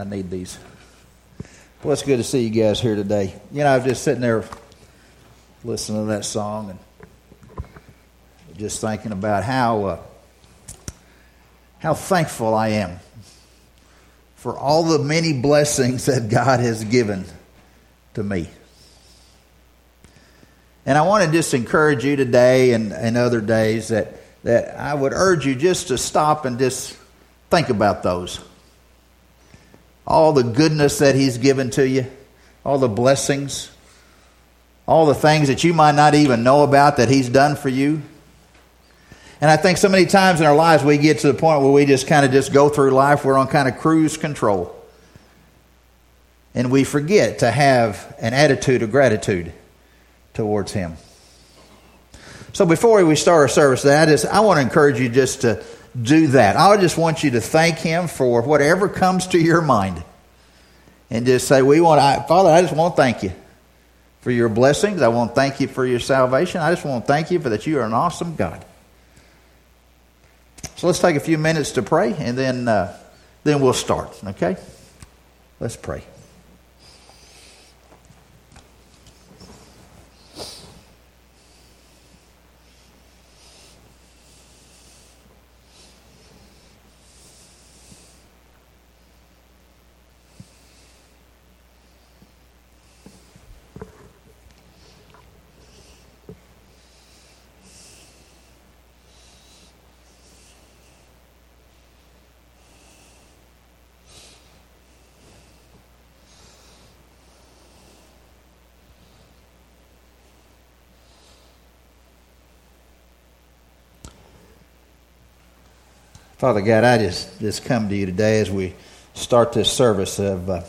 I need these. Well, it's good to see you guys here today. You know, I was just sitting there listening to that song and just thinking about how uh, how thankful I am for all the many blessings that God has given to me. And I want to just encourage you today and, and other days that, that I would urge you just to stop and just think about those. All the goodness that He's given to you, all the blessings, all the things that you might not even know about that He's done for you. And I think so many times in our lives we get to the point where we just kind of just go through life, we're on kind of cruise control. And we forget to have an attitude of gratitude towards Him. So before we start our service, that is, I want to encourage you just to do that. I just want you to thank Him for whatever comes to your mind, and just say, "We want, I, Father, I just want to thank you for your blessings. I want to thank you for your salvation. I just want to thank you for that you are an awesome God." So let's take a few minutes to pray, and then uh, then we'll start. Okay, let's pray. Father God, I just, just come to you today as we start this service of. Uh,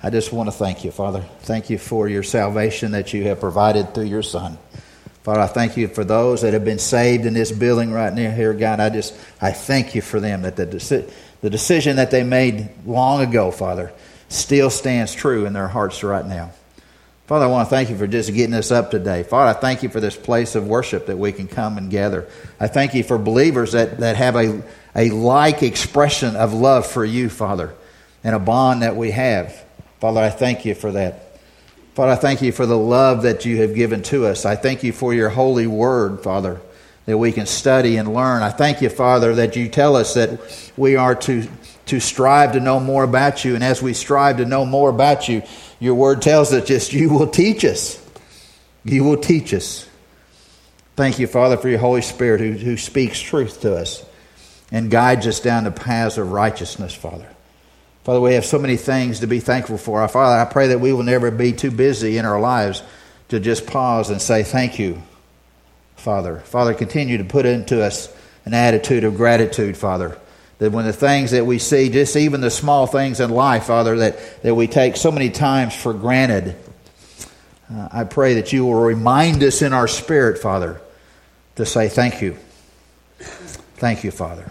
I just want to thank you, Father. Thank you for your salvation that you have provided through your Son. Father, I thank you for those that have been saved in this building right near here, God. I just I thank you for them that the deci- the decision that they made long ago, Father, still stands true in their hearts right now. Father, I want to thank you for just getting us up today. Father, I thank you for this place of worship that we can come and gather. I thank you for believers that, that have a a like expression of love for you, Father, and a bond that we have. Father, I thank you for that. Father, I thank you for the love that you have given to us. I thank you for your holy word, Father, that we can study and learn. I thank you, Father, that you tell us that we are to, to strive to know more about you. And as we strive to know more about you, your word tells us just you will teach us. You will teach us. Thank you, Father, for your Holy Spirit who, who speaks truth to us and guides us down the paths of righteousness, Father. Father, we have so many things to be thankful for. Our Father, I pray that we will never be too busy in our lives to just pause and say thank you, Father. Father, continue to put into us an attitude of gratitude, Father. That when the things that we see, just even the small things in life, Father, that, that we take so many times for granted, uh, I pray that you will remind us in our spirit, Father, to say thank you. Thank you, Father.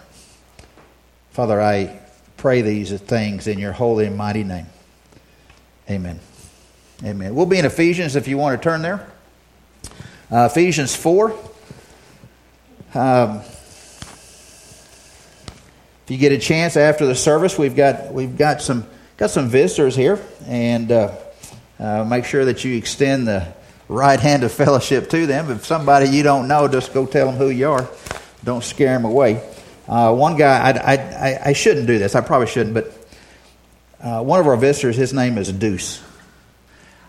Father, I pray these things in your holy and mighty name. Amen. Amen. We'll be in Ephesians if you want to turn there. Uh, Ephesians 4. Um, if you get a chance after the service, we've got, we've got, some, got some visitors here, and uh, uh, make sure that you extend the right hand of fellowship to them. If somebody you don't know, just go tell them who you are. Don't scare them away. Uh, one guy, I, I, I, shouldn't do this. I probably shouldn't, but uh, one of our visitors, his name is Deuce.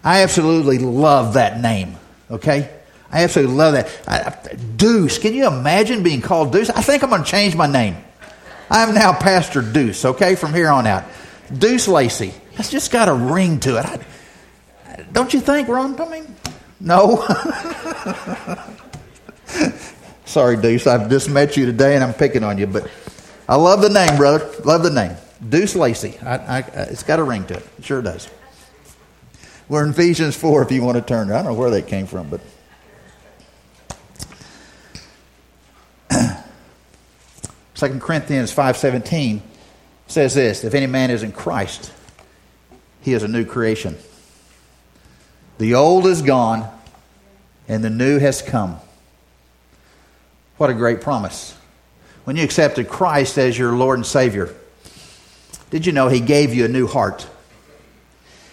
I absolutely love that name. Okay, I absolutely love that. I, Deuce. Can you imagine being called Deuce? I think I'm going to change my name. I am now Pastor Deuce. Okay, from here on out, Deuce Lacey. That's just got a ring to it. I, don't you think, Ron? I mean, no. Sorry, Deuce. I've just met you today and I'm picking on you, but I love the name, brother. Love the name. Deuce Lacey. I, I, it's got a ring to it. It sure does. We're in Ephesians 4 if you want to turn. I don't know where that came from, but. 2 Corinthians 5.17 says this, If any man is in Christ, he is a new creation. The old is gone, and the new has come. What a great promise. When you accepted Christ as your Lord and Savior, Did you know He gave you a new heart?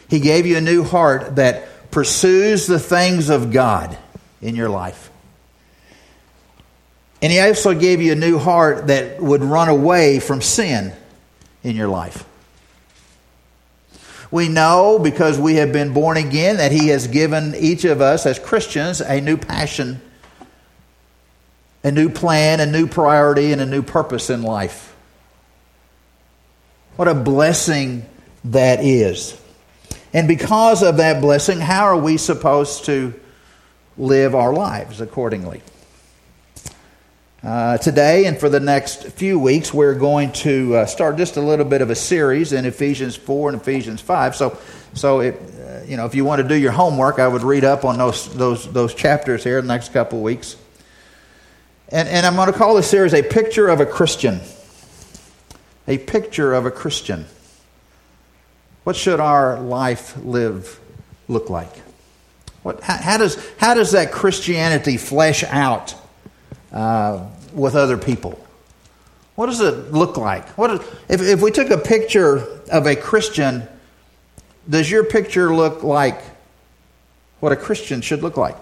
He gave you a new heart that pursues the things of God in your life. And He also gave you a new heart that would run away from sin in your life. We know because we have been born again that He has given each of us as Christians a new passion, a new plan, a new priority, and a new purpose in life. What a blessing that is. And because of that blessing, how are we supposed to live our lives accordingly? Uh, today and for the next few weeks, we're going to uh, start just a little bit of a series in Ephesians 4 and Ephesians 5. So, so it, uh, you know, if you want to do your homework, I would read up on those, those, those chapters here in the next couple weeks. And, and I'm going to call this series A Picture of a Christian. A Picture of a Christian. What should our life live look like? What, how, how does, how does that Christianity flesh out uh, with other people? What does it look like? What is, if, if we took a picture of a Christian, does your picture look like what a Christian should look like?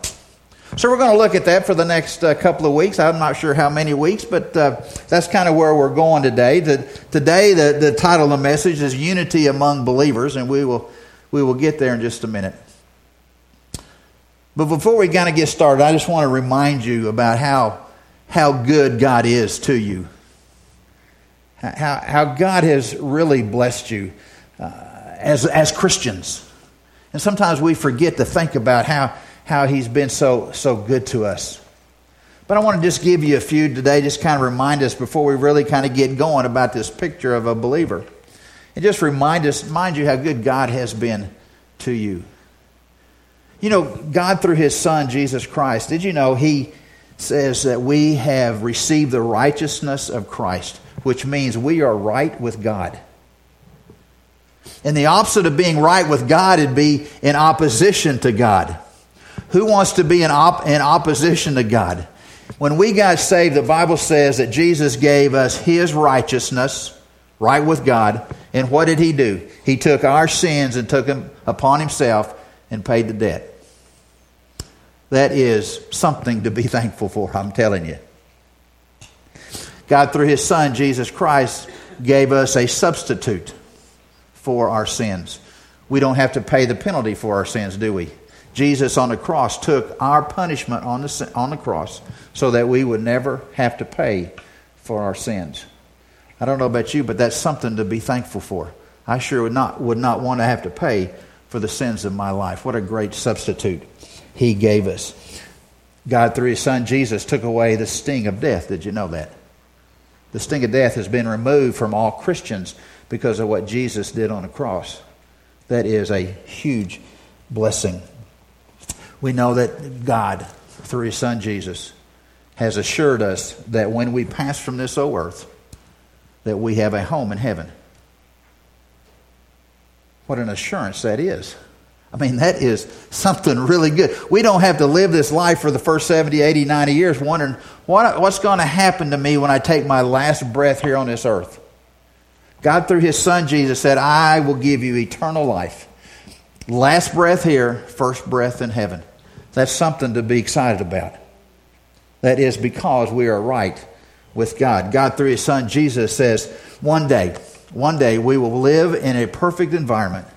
So we're going to look at that for the next uh, couple of weeks. I'm not sure how many weeks, but uh, that's kind of where we're going today. The, today, the, the title of the message is Unity Among Believers, and we will, we will get there in just a minute. But before we kind of get started, I just want to remind you about how, how good God is to you, how, how God has really blessed you uh, as, as Christians. And sometimes we forget to think about how how he's been so, so good to us. But I want to just give you a few today, just kind of remind us before we really kind of get going about this picture of a believer. And just remind us, mind you, how good God has been to you. You know, God through his Son, Jesus Christ, did you know he says that we have received the righteousness of Christ, which means we are right with God. And the opposite of being right with God would be in opposition to God. Who wants to be in, op- in opposition to God? When we got saved, the Bible says that Jesus gave us his righteousness, right with God. And what did he do? He took our sins and took them upon himself and paid the debt. That is something to be thankful for, I'm telling you. God, through his Son, Jesus Christ, gave us a substitute for our sins. We don't have to pay the penalty for our sins, do we? Jesus on the cross took our punishment on the, on the cross so that we would never have to pay for our sins. I don't know about you, but that's something to be thankful for. I sure would not, would not want to have to pay for the sins of my life. What a great substitute he gave us. God, through his son Jesus, took away the sting of death. Did you know that? The sting of death has been removed from all Christians because of what Jesus did on the cross. That is a huge blessing we know that God, through His Son Jesus, has assured us that when we pass from this old earth, that we have a home in heaven. What an assurance that is. I mean, that is something really good. We don't have to live this life for the first 70, 80, 90 years wondering what, what's going to happen to me when I take my last breath here on this earth. God, through His Son Jesus, said, I will give you eternal life. Last breath here, first breath in heaven. That's something to be excited about. That is because we are right with God. God, through His Son Jesus, says, one day, one day we will live in a perfect environment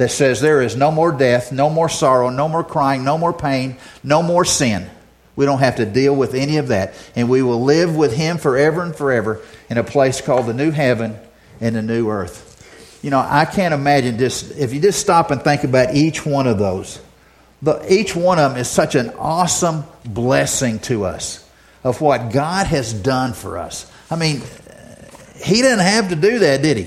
that says there is no more death, no more sorrow, no more crying, no more pain, no more sin. We don't have to deal with any of that. And we will live with Him forever and forever in a place called the new heaven and the new earth. You know, I can't imagine just, if you just stop and think about each one of those, but each one of them is such an awesome blessing to us of what God has done for us. I mean, He didn't have to do that, did He?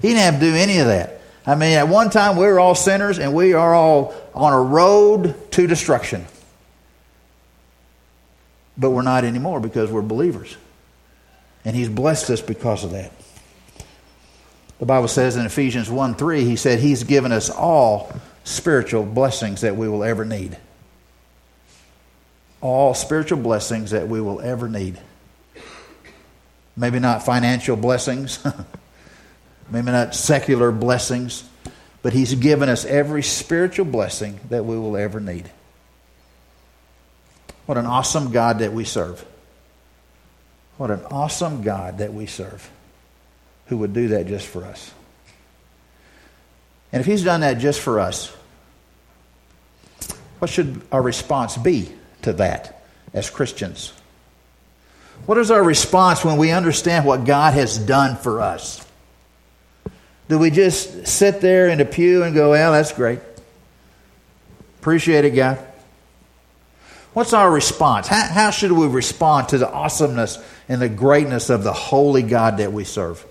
He didn't have to do any of that. I mean, at one time we were all sinners and we are all on a road to destruction. But we're not anymore because we're believers. And He's blessed us because of that. The Bible says in Ephesians 1 3, He said, He's given us all spiritual blessings that we will ever need. All spiritual blessings that we will ever need. Maybe not financial blessings, maybe not secular blessings, but He's given us every spiritual blessing that we will ever need. What an awesome God that we serve. What an awesome God that we serve who would do that just for us. And if He's done that just for us, what should our response be to that as Christians? What is our response when we understand what God has done for us? Do we just sit there in the pew and go, well, that's great? Appreciate it, God. What's our response? How, how, should we respond to the awesomeness and the greatness of the holy God that we serve?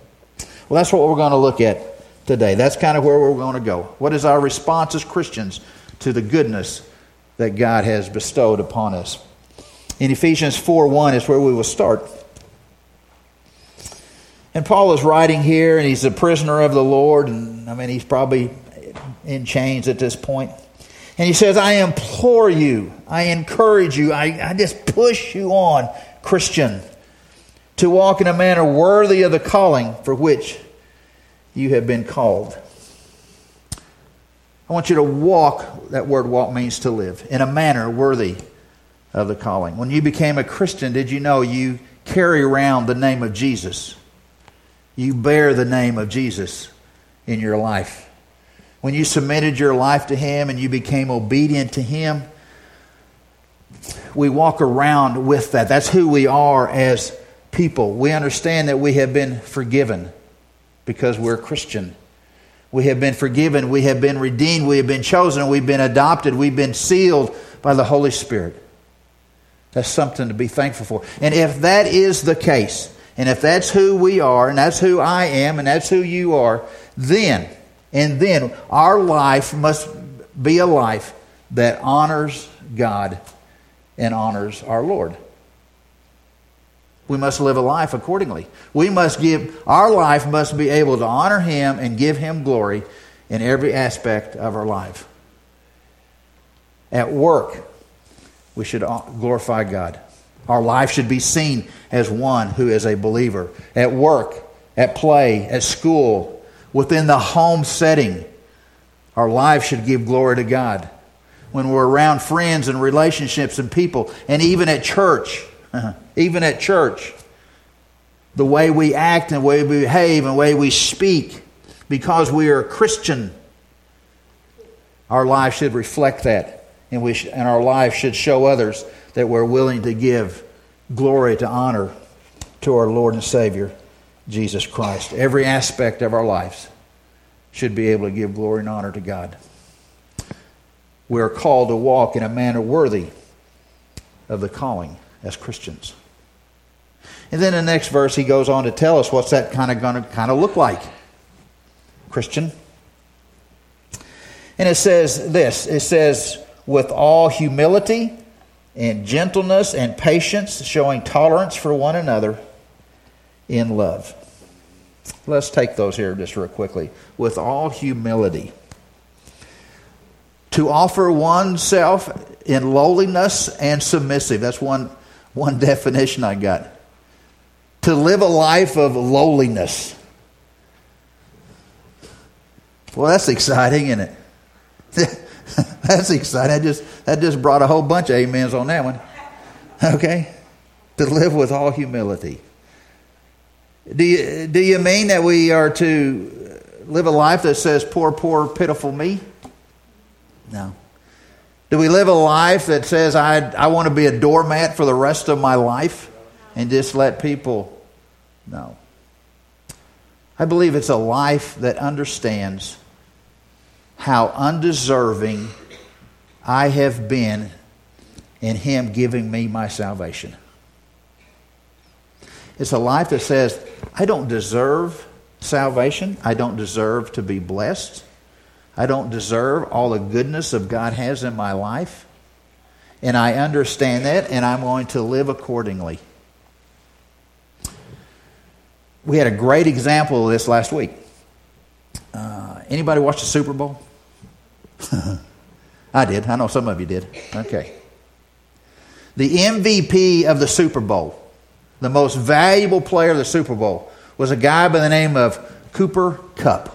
Well, that's what we're going to look at today. That's kind of where we're going to go. What is our response as Christians to the goodness that God has bestowed upon us? In Ephesians 4 1 is where we will start. And Paul is writing here, and he's a prisoner of the Lord, and I mean, he's probably in chains at this point. And he says, I implore you, I encourage you, I, I just push you on, Christian, to walk in a manner worthy of the calling for which you have been called. I want you to walk, that word walk means to live, in a manner worthy of the calling. When you became a Christian, did you know you carry around the name of Jesus? You bear the name of Jesus in your life. When you submitted your life to Him and you became obedient to Him, we walk around with that. That's who we are as people. We understand that we have been forgiven because we're Christian. We have been forgiven. We have been redeemed. We have been chosen. We've been adopted. We've been sealed by the Holy Spirit. That's something to be thankful for. And if that is the case, and if that's who we are, and that's who I am, and that's who you are, then, and then our life must be a life that honors God and honors our Lord. We must live a life accordingly. We must give, our life must be able to honor Him and give Him glory in every aspect of our life. At work, we should glorify God. Our life should be seen as one who is a believer. At work, at play, at school, within the home setting, our life should give glory to God. When we're around friends and relationships and people, and even at church, even at church, the way we act and the way we behave and the way we speak, because we are a Christian, our life should reflect that. And, we sh- and our life should show others that we're willing to give glory to honor to our Lord and Savior, Jesus Christ. Every aspect of our lives should be able to give glory and honor to God. We are called to walk in a manner worthy of the calling as Christians. And then the next verse, he goes on to tell us what's that kind of going to kind of look like, Christian. And it says this it says, with all humility and gentleness and patience, showing tolerance for one another in love. Let's take those here just real quickly. With all humility. To offer oneself in lowliness and submissive. That's one, one definition I got. To live a life of lowliness. Well, that's exciting, isn't it? That's exciting. That just, that just brought a whole bunch of amens on that one. Okay? To live with all humility. Do you, do you mean that we are to live a life that says, poor, poor, pitiful me? No. Do we live a life that says, I, I want to be a doormat for the rest of my life and just let people? No. I believe it's a life that understands how undeserving I have been in Him giving me my salvation. It's a life that says, I don't deserve salvation. I don't deserve to be blessed. I don't deserve all the goodness of God has in my life. And I understand that, and I'm going to live accordingly. We had a great example of this last week. Uh, anybody watch the Super Bowl? I did. I know some of you did. Okay. The MVP of the Super Bowl, the most valuable player of the Super Bowl, was a guy by the name of Cooper Kupp.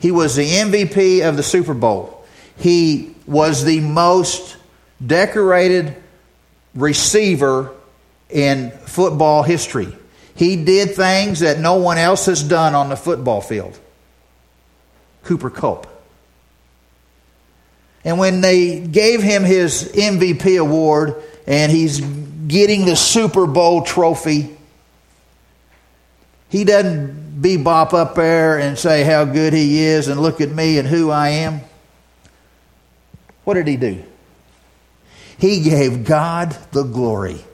He was the MVP of the Super Bowl. He was the most decorated receiver in football history. He did things that no one else has done on the football field. Cooper Kupp. And when they gave him his MVP award and he's getting the Super Bowl trophy, he doesn't bebop up there and say how good he is and look at me and who I am. What did he do? He gave God the glory.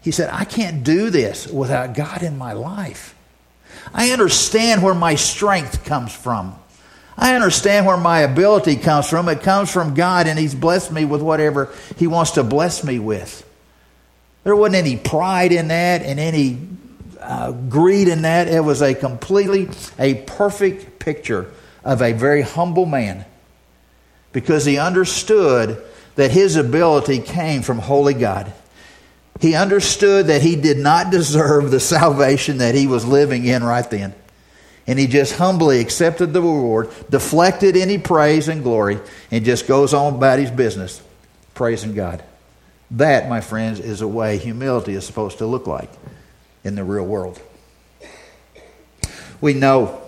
He said, I can't do this without God in my life. I understand where my strength comes from. I understand where my ability comes from. It comes from God, and He's blessed me with whatever He wants to bless me with. There wasn't any pride in that and any uh, greed in that. It was a completely, a perfect picture of a very humble man because he understood that his ability came from holy God. He understood that he did not deserve the salvation that he was living in right then. And he just humbly accepted the reward, deflected any praise and glory, and just goes on about his business, praising God. That, my friends, is a way humility is supposed to look like in the real world. We know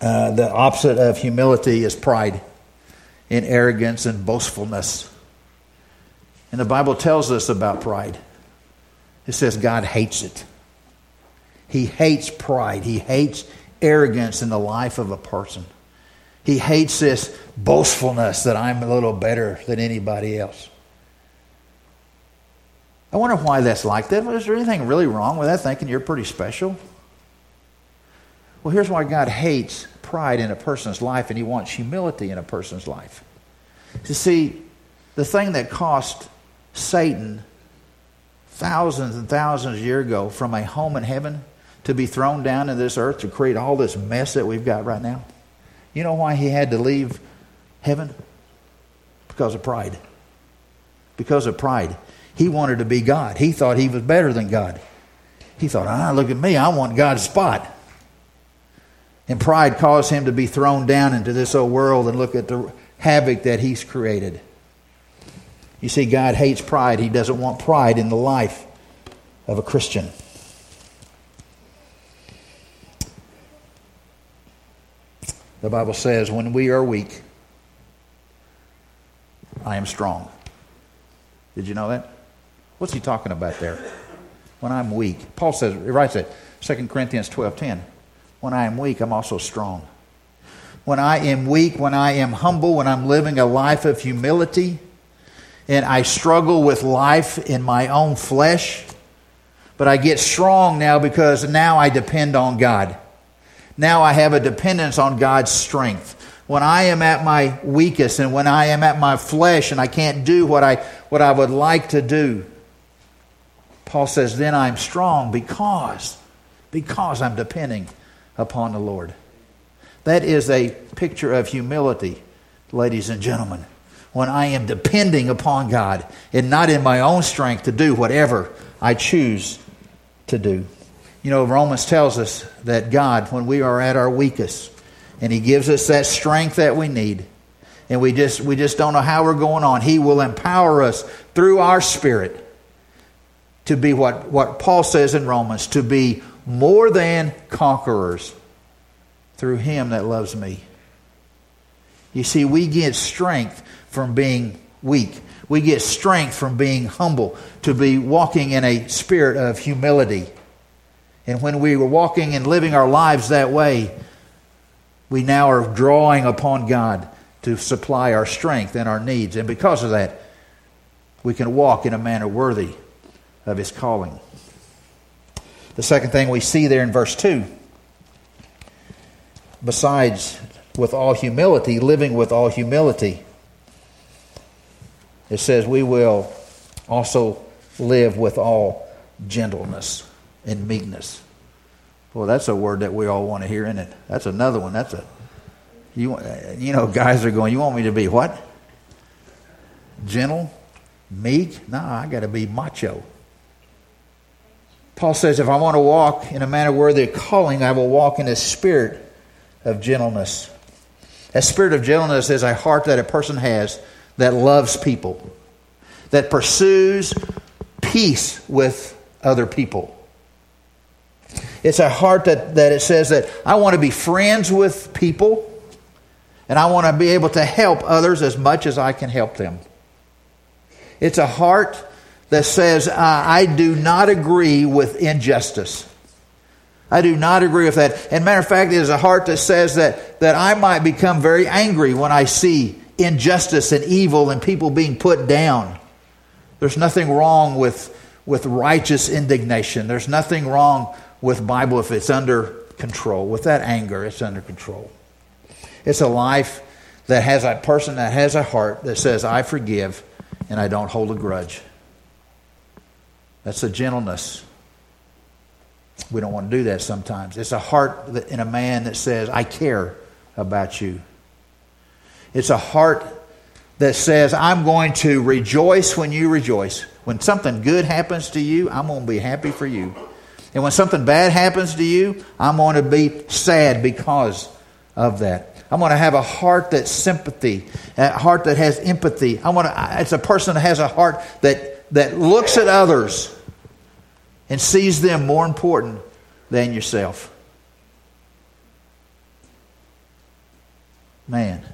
uh, the opposite of humility is pride and arrogance and boastfulness. And the Bible tells us about pride. It says God hates it. He hates pride. He hates arrogance in the life of a person. He hates this boastfulness that I'm a little better than anybody else. I wonder why that's like that. Is there anything really wrong with that, thinking you're pretty special? Well, here's why God hates pride in a person's life and he wants humility in a person's life. To see, the thing that cost Satan thousands and thousands of years ago from a home in heaven to be thrown down to this earth to create all this mess that we've got right now? You know why he had to leave heaven? Because of pride. Because of pride. He wanted to be God. He thought he was better than God. He thought, ah, look at me, I want God's spot. And pride caused him to be thrown down into this old world and look at the havoc that he's created. You see, God hates pride. He doesn't want pride in the life of a Christian. The Bible says, when we are weak, I am strong. Did you know that? What's he talking about there? When I'm weak. Paul says, he writes it, 2 Corinthians 12 10. When I am weak, I'm also strong. When I am weak, when I am humble, when I'm living a life of humility, and I struggle with life in my own flesh, but I get strong now because now I depend on God. Now I have a dependence on God's strength. When I am at my weakest and when I am at my flesh and I can't do what I, what I would like to do, Paul says, then I'm strong because, because I'm depending upon the Lord. That is a picture of humility, ladies and gentlemen. When I am depending upon God and not in my own strength to do whatever I choose to do. You know, Romans tells us that God, when we are at our weakest, and He gives us that strength that we need, and we just we just don't know how we're going on, He will empower us through our spirit to be what, what Paul says in Romans, to be more than conquerors through him that loves me. You see, we get strength from being weak. We get strength from being humble, to be walking in a spirit of humility. And when we were walking and living our lives that way, we now are drawing upon God to supply our strength and our needs. And because of that, we can walk in a manner worthy of his calling. The second thing we see there in verse 2, besides with all humility, living with all humility, it says we will also live with all gentleness and meekness. Well, that's a word that we all want to hear, isn't it? That's another one. That's a you. You know, guys are going. You want me to be what? Gentle, meek? No, I got to be macho Paul says, If I want to walk in a manner worthy of calling, I will walk in a spirit of gentleness. A spirit of gentleness is a heart that a person has that loves people, that pursues peace with other people. It's a heart that, that it says that I want to be friends with people and I want to be able to help others as much as I can help them. It's a heart that says, uh, I do not agree with injustice. I do not agree with that. And matter of fact, it is a heart that says that, that I might become very angry when I see injustice and evil and people being put down. There's nothing wrong with, with righteous indignation. There's nothing wrong with Bible if it's under control. With that anger, it's under control. It's a life that has a person that has a heart that says, I forgive and I don't hold a grudge. That's a gentleness. We don't want to do that sometimes. It's a heart in a man that says, I care about you. It's a heart that says, I'm going to rejoice when you rejoice. When something good happens to you, I'm going to be happy for you. And when something bad happens to you, I'm going to be sad because of that. I'm going to have a heart that's sympathy, a heart that has empathy. I want to, it's a person that has a heart that, that looks at others and sees them more important than yourself. Man,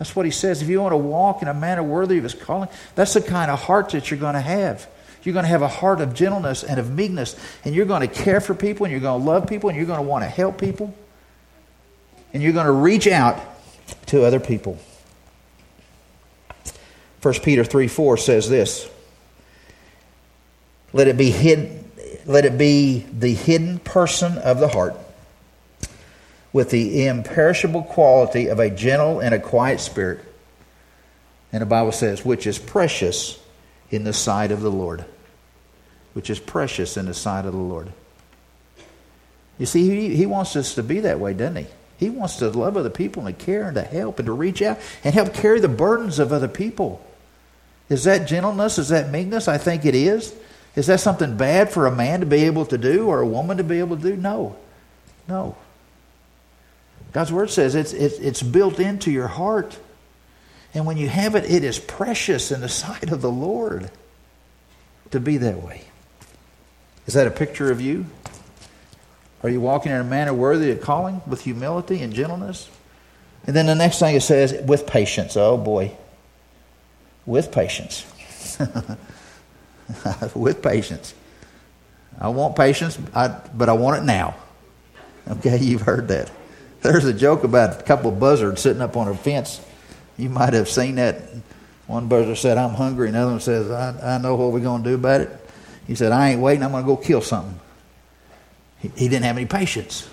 that's what he says. If you want to walk in a manner worthy of his calling, that's the kind of heart that you're going to have. You're going to have a heart of gentleness and of meekness, and you're going to care for people, and you're going to love people, and you're going to want to help people, and you're going to reach out to other people. 1 Peter 3 4 says this Let it be hidden, let it be the hidden person of the heart with the imperishable quality of a gentle and a quiet spirit. And the Bible says, which is precious in the sight of the Lord. Which is precious in the sight of the Lord. You see, he, he wants us to be that way, doesn't he? He wants to love other people and to care and to help and to reach out and help carry the burdens of other people. Is that gentleness? Is that meekness? I think it is. Is that something bad for a man to be able to do or a woman to be able to do? No. No. God's word says it's, it's, built into your heart. And when you have it, it is precious in the sight of the Lord to be that way. Is that a picture of you? Are you walking in a manner worthy of calling with humility and gentleness? And then the next thing it says, with patience. Oh boy. With patience. with patience. I want patience, but I want it now. Okay, you've heard that. There's a joke about a couple of buzzards sitting up on a fence you might have seen that. One buzzard said, I'm hungry. Another one says, I, I know what we're going to do about it. He said, I ain't waiting. I'm going to go kill something. He, he didn't have any patience.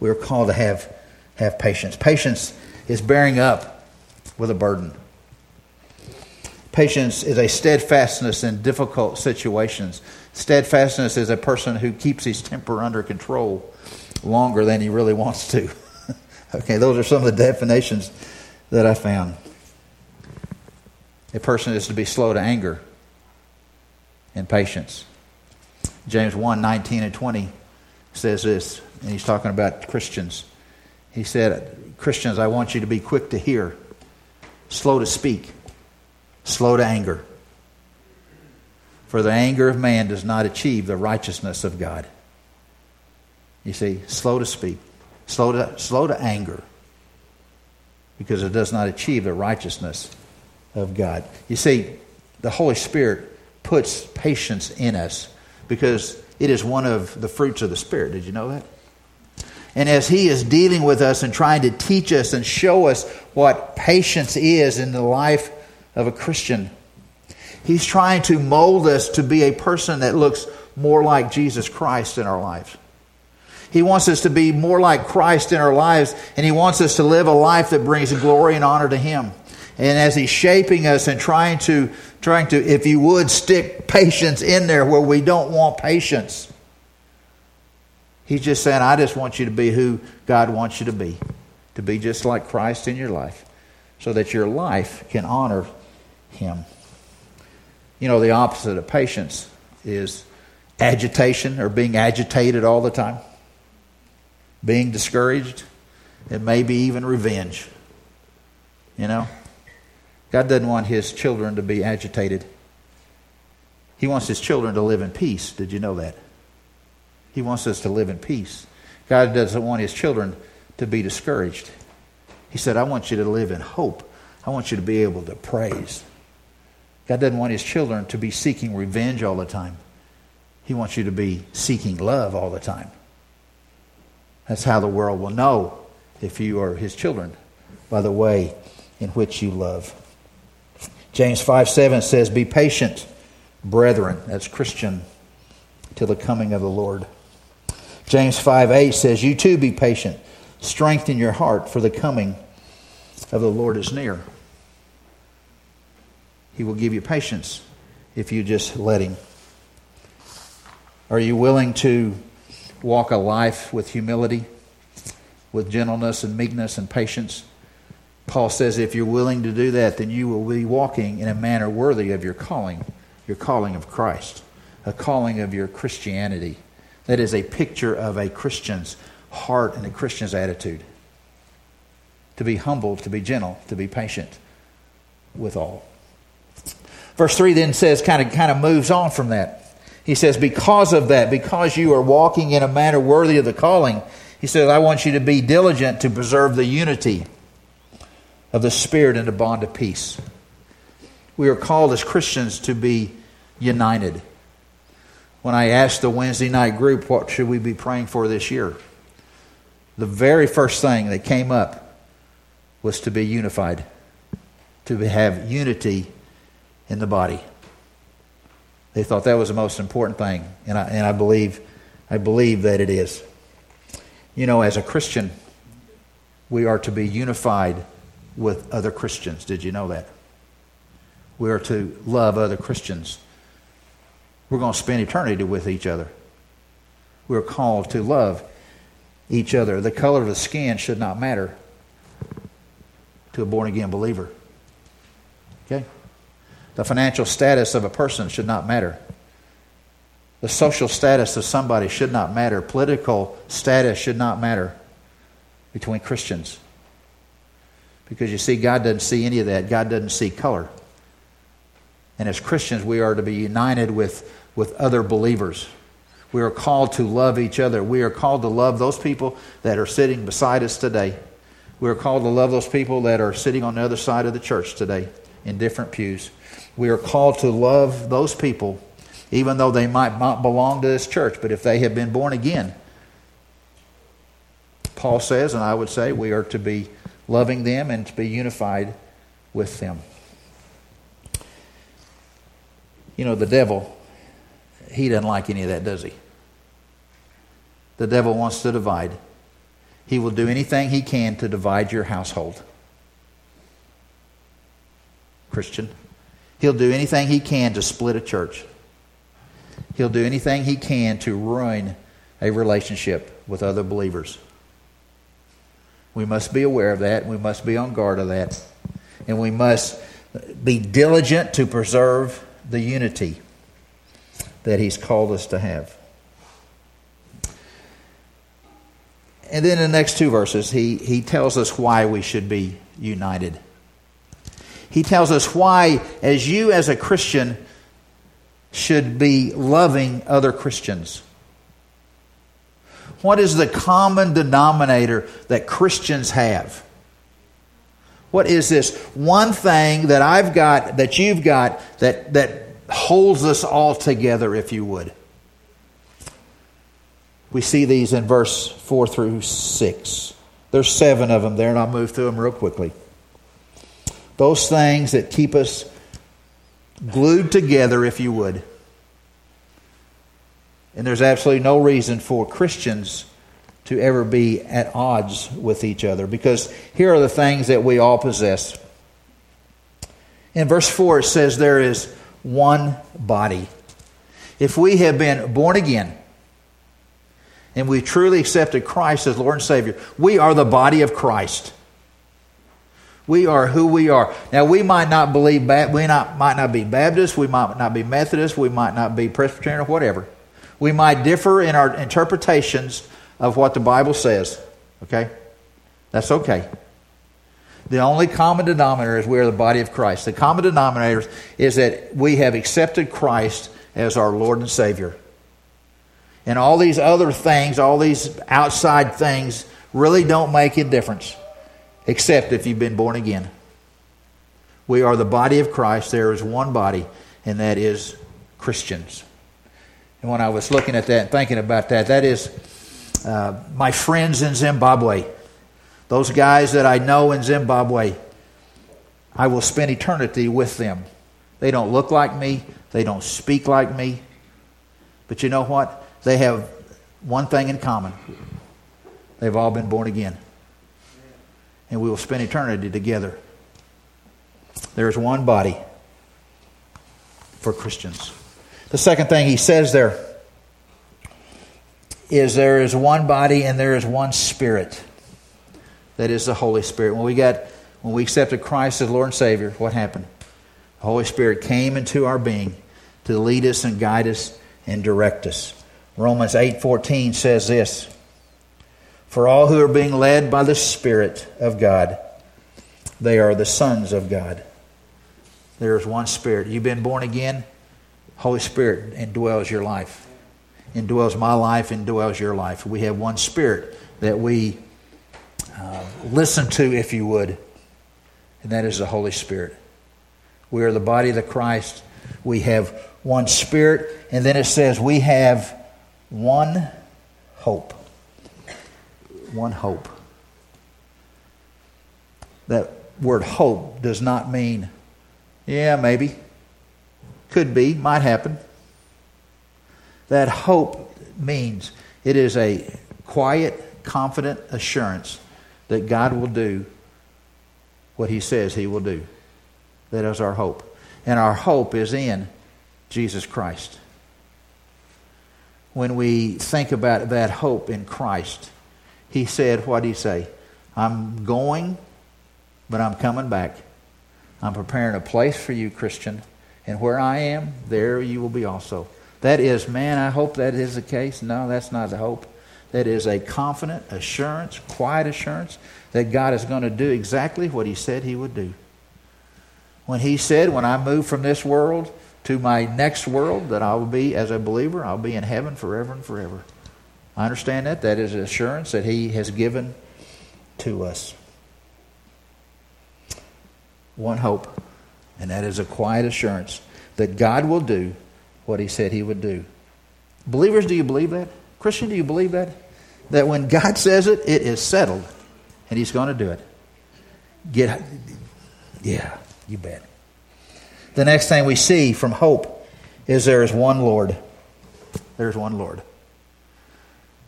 We are called to have, have patience. Patience is bearing up with a burden. Patience is a steadfastness in difficult situations. Steadfastness is a person who keeps his temper under control longer than he really wants to. okay, those are some of the definitions that I found. A person is to be slow to anger and patience. James 1 19 and 20 says this, and he's talking about Christians. He said, Christians, I want you to be quick to hear, slow to speak, slow to anger. For the anger of man does not achieve the righteousness of God. You see, slow to speak, slow to, slow to anger, because it does not achieve the righteousness of God. You see, the Holy Spirit puts patience in us because it is one of the fruits of the Spirit. Did you know that? And as He is dealing with us and trying to teach us and show us what patience is in the life of a Christian, He's trying to mold us to be a person that looks more like Jesus Christ in our lives. He wants us to be more like Christ in our lives, and He wants us to live a life that brings glory and honor to Him. And as He's shaping us and trying to, trying to, if you would, stick patience in there where we don't want patience, He's just saying, I just want you to be who God wants you to be, to be just like Christ in your life, so that your life can honor Him. You know, the opposite of patience is agitation or being agitated all the time, being discouraged, and maybe even revenge. You know? God doesn't want his children to be agitated. He wants his children to live in peace. Did you know that? He wants us to live in peace. God doesn't want his children to be discouraged. He said, I want you to live in hope. I want you to be able to praise. God doesn't want his children to be seeking revenge all the time. He wants you to be seeking love all the time. That's how the world will know if you are his children, by the way in which you love. James 5 7 says, Be patient, brethren, as Christian, till the coming of the Lord. James 5 8 says, You too be patient, strengthen your heart, for the coming of the Lord is near. He will give you patience if you just let Him. Are you willing to walk a life with humility, with gentleness and meekness and patience? Paul says if you're willing to do that, then you will be walking in a manner worthy of your calling, your calling of Christ, a calling of your Christianity. That is a picture of a Christian's heart and a Christian's attitude. To be humble, to be gentle, to be patient with all. Verse 3 then says, kind of, kind of moves on from that. He says, Because of that, because you are walking in a manner worthy of the calling, he says, I want you to be diligent to preserve the unity of the Spirit in the bond of peace. We are called as Christians to be united. When I asked the Wednesday night group, what should we be praying for this year? The very first thing that came up was to be unified, to have unity in the body. They thought that was the most important thing, and I, and I believe, I believe that it is. You know, as a Christian, we are to be unified with other Christians. Did you know that? We are to love other Christians. We're going to spend eternity with each other. We're called to love each other. The color of the skin should not matter to a born again believer. Okay? The financial status of a person should not matter. The social status of somebody should not matter. Political status should not matter between Christians. Because you see, God doesn't see any of that. God doesn't see color. And as Christians, we are to be united with, with other believers. We are called to love each other. We are called to love those people that are sitting beside us today. We are called to love those people that are sitting on the other side of the church today in different pews. We are called to love those people, even though they might not belong to this church, but if they have been born again, Paul says, and I would say, we are to be loving them and to be unified with them. You know, the devil, he doesn't like any of that, does he? The devil wants to divide. He will do anything he can to divide your household. Christian. He'll do anything he can to split a church. He'll do anything he can to ruin a relationship with other believers. We must be aware of that. We must be on guard of that. And we must be diligent to preserve the unity that He's called us to have. And then in the next two verses, he, he tells us why we should be united. He tells us why, as you as a Christian, should be loving other Christians. What is the common denominator that Christians have? What is this one thing that I've got, that you've got, that, that holds us all together, if you would? We see these in verse 4 through 6. There's seven of them there, and I'll move through them real quickly. Those things that keep us glued together, if you would. And there's absolutely no reason for Christians to ever be at odds with each other because here are the things that we all possess. In verse 4, it says there is one body. If we have been born again and we truly accepted Christ as Lord and Savior, we are the body of Christ. We are who we are. Now, we might not believe, we not, might not be Baptist, we might not be Methodist, we might not be Presbyterian or whatever. We might differ in our interpretations of what the Bible says. Okay? That's okay. The only common denominator is we are the body of Christ. The common denominator is that we have accepted Christ as our Lord and Savior. And all these other things, all these outside things, really don't make a difference, except if you've been born again. We are the body of Christ. There is one body, and that is Christians. And when I was looking at that and thinking about that, that is uh, my friends in Zimbabwe. Those guys that I know in Zimbabwe, I will spend eternity with them. They don't look like me, they don't speak like me. But you know what? They have one thing in common they've all been born again. And we will spend eternity together. There is one body for Christians. The second thing he says there is there is one body and there is one spirit. That is the Holy Spirit. When we got when we accepted Christ as Lord and Savior, what happened? The Holy Spirit came into our being to lead us and guide us and direct us. Romans 8:14 says this: For all who are being led by the Spirit of God, they are the sons of God. There is one Spirit. You've been born again. Holy Spirit indwells your life, indwells my life, indwells your life. We have one Spirit that we uh, listen to, if you would, and that is the Holy Spirit. We are the body of the Christ. We have one Spirit, and then it says we have one hope. One hope. That word hope does not mean, yeah, maybe. Could be, might happen. That hope means it is a quiet, confident assurance that God will do what He says He will do. That is our hope. And our hope is in Jesus Christ. When we think about that hope in Christ, He said, What did He say? I'm going, but I'm coming back. I'm preparing a place for you, Christian. And where I am, there you will be also. That is, man, I hope that is the case. No, that's not the hope. That is a confident assurance, quiet assurance that God is going to do exactly what He said He would do. When He said, When I move from this world to my next world, that I will be, as a believer, I'll be in heaven forever and forever. I understand that. That is an assurance that He has given to us. One hope. And that is a quiet assurance that God will do what he said he would do. Believers, do you believe that? Christian, do you believe that? That when God says it, it is settled and he's going to do it. Get Yeah, you bet. The next thing we see from hope is there is one Lord. There's one Lord.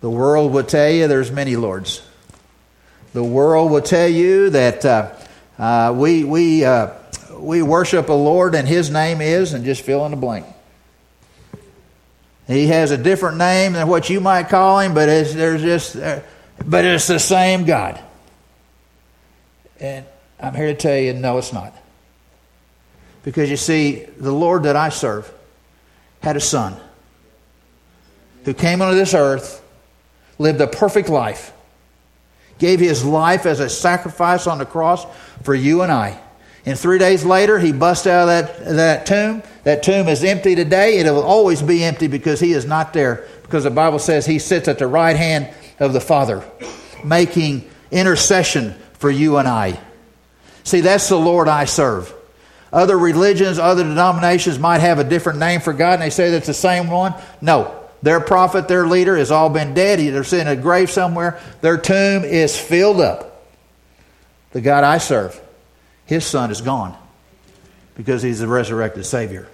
The world will tell you there's many lords. The world will tell you that uh, uh, we, we uh, we worship a Lord and his name is, and just fill in the blank. He has a different name than what you might call him, but it's, there's just, uh, but it's the same God. And I'm here to tell you, no, it's not. Because you see, the Lord that I serve had a son who came onto this earth, lived a perfect life, gave his life as a sacrifice on the cross for you and I. And three days later, he busts out of that, that tomb. That tomb is empty today. It will always be empty because he is not there. Because the Bible says he sits at the right hand of the Father, making intercession for you and I. See, that's the Lord I serve. Other religions, other denominations might have a different name for God, and they say that's the same one. No. Their prophet, their leader, has all been dead. They're sitting in a grave somewhere. Their tomb is filled up. The God I serve his son is gone because he's the resurrected Savior.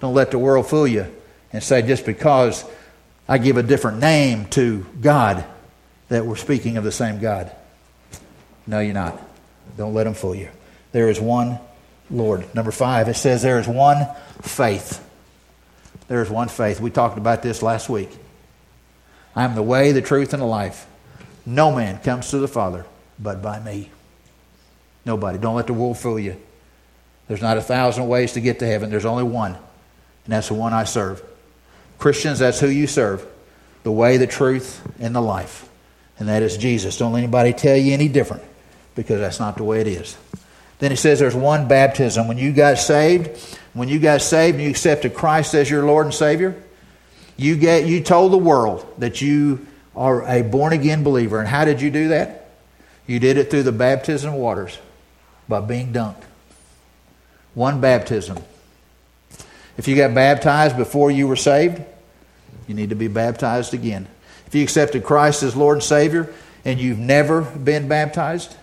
Don't let the world fool you and say just because I give a different name to God that we're speaking of the same God. No, you're not. Don't let them fool you. There is one Lord. Number five, it says there is one faith. There is one faith. We talked about this last week. I am the way, the truth, and the life. No man comes to the Father but by me. Nobody. Don't let the world fool you. There's not a thousand ways to get to heaven. There's only one, and that's the one I serve. Christians, that's who you serve the way, the truth, and the life. And that is Jesus. Don't let anybody tell you any different because that's not the way it is. Then he says there's one baptism. When you got saved, when you got saved and you accepted Christ as your Lord and Savior, you get you told the world that you are a born again believer. And how did you do that? You did it through the baptism waters by being dunked. One baptism. If you got baptized before you were saved, you need to be baptized again. If you accepted Christ as Lord and Savior and you've never been baptized,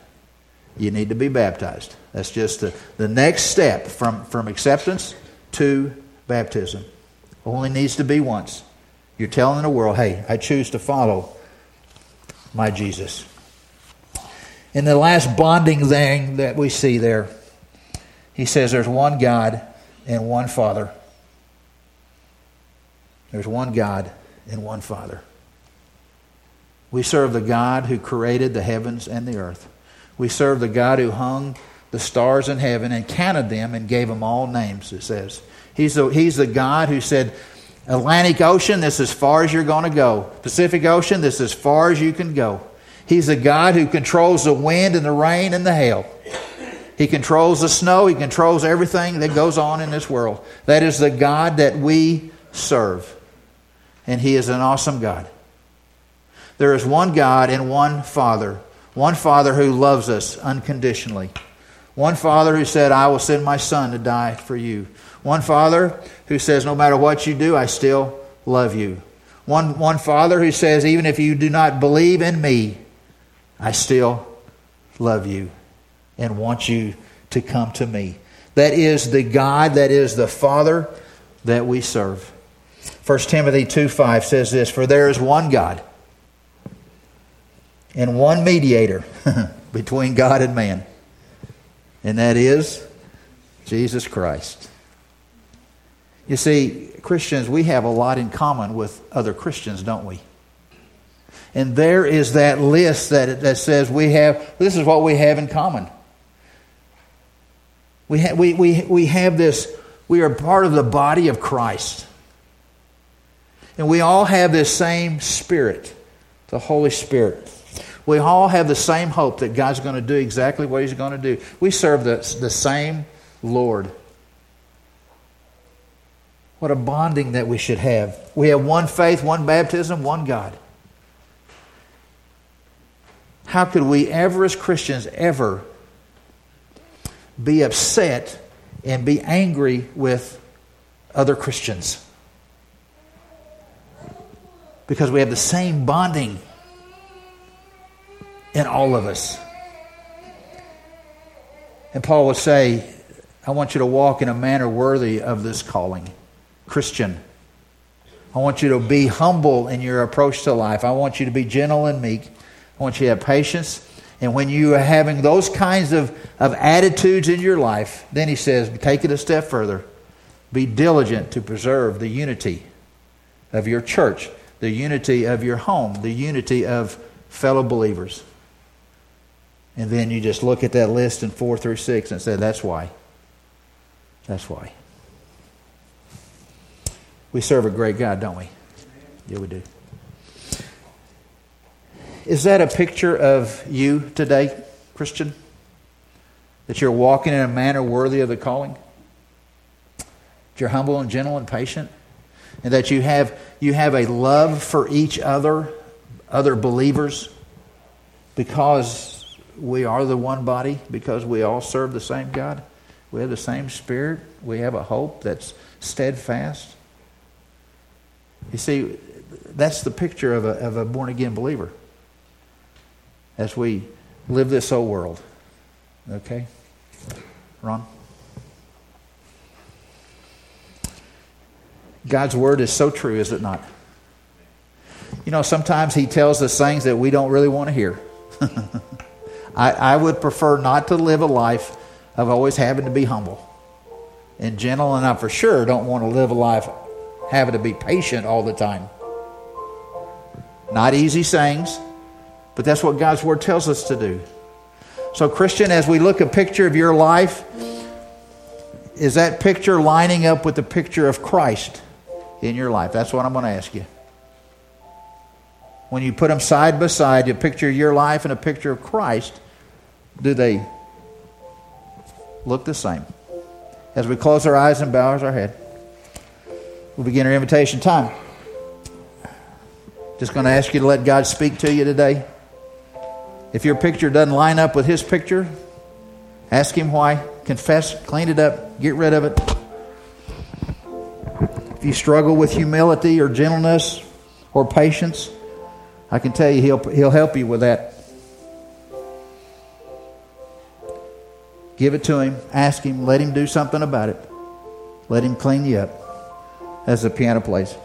you need to be baptized. That's just the, the next step from, from acceptance to baptism. Only needs to be once. You're telling the world, hey, I choose to follow my Jesus. In the last bonding thing that we see there, he says there's one God and one Father. There's one God and one Father. We serve the God who created the heavens and the earth. We serve the God who hung the stars in heaven and counted them and gave them all names, it says. He's the, he's the God who said, Atlantic Ocean, this is as far as you're going to go. Pacific Ocean, this is as far as you can go. He's the God who controls the wind and the rain and the hail. He controls the snow. He controls everything that goes on in this world. That is the God that we serve. And He is an awesome God. There is one God and one Father. One Father who loves us unconditionally. One Father who said, I will send my Son to die for you. One Father who says, No matter what you do, I still love you. One, one Father who says, Even if you do not believe in me, I still love you and want you to come to me. That is the God, that is the Father that we serve. 1 Timothy 2 5 says this For there is one God and one mediator between God and man, and that is Jesus Christ. You see, Christians, we have a lot in common with other Christians, don't we? And there is that list that, that says we have, this is what we have in common. We, ha- we, we, we have this, we are part of the body of Christ. And we all have this same spirit, the Holy Spirit. We all have the same hope that God's going to do exactly what He's going to do. We serve the, the same Lord. What a bonding that we should have. We have one faith, one baptism, one God. How could we ever, as Christians, ever be upset and be angry with other Christians? Because we have the same bonding in all of us. And Paul would say, I want you to walk in a manner worthy of this calling. Christian. I want you to be humble in your approach to life. I want you to be gentle and meek. I want you to have patience. And when you are having those kinds of, of attitudes in your life, then he says, take it a step further. Be diligent to preserve the unity of your church, the unity of your home, the unity of fellow believers. And then you just look at that list in 4 through 6 and say, that's why. That's why. We serve a great God, don't we? Yeah, we do. Is that a picture of you today, Christian? That you're walking in a manner worthy of the calling? That you're humble and gentle and patient? And that you have, you have a love for each other, other believers, because we are the one body, because we all serve the same God? We have the same spirit. We have a hope that's steadfast. You see, that's the picture of a, of a born again believer as we live this old world. Okay? Ron? God's word is so true, is it not? You know, sometimes He tells us things that we don't really want to hear. I, I would prefer not to live a life of always having to be humble and gentle, and I for sure don't want to live a life having to be patient all the time. Not easy sayings, but that's what God's Word tells us to do. So, Christian, as we look a picture of your life, is that picture lining up with the picture of Christ in your life? That's what I'm going to ask you. When you put them side by side, you picture of your life and a picture of Christ, do they look the same? As we close our eyes and bow our head, we'll begin our invitation time. Just going to ask you to let God speak to you today. If your picture doesn't line up with His picture, ask Him why. Confess, clean it up, get rid of it. If you struggle with humility or gentleness or patience, I can tell you He'll, he'll help you with that. Give it to Him, ask Him, let Him do something about it. Let Him clean you up as the piano plays.